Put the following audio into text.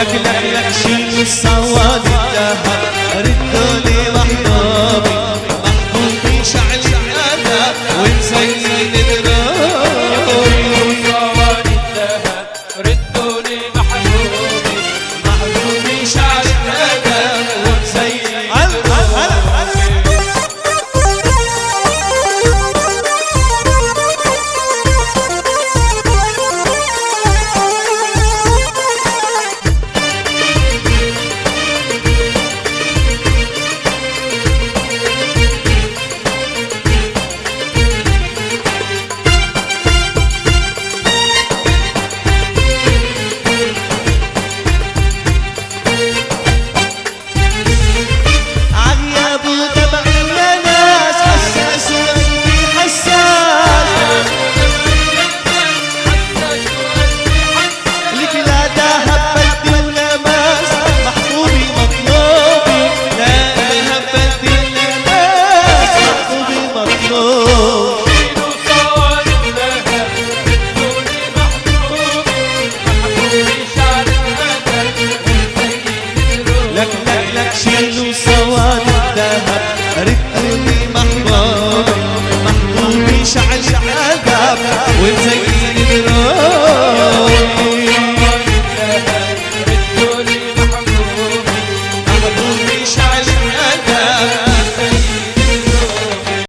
لك لك لك شيل الصوادي victory.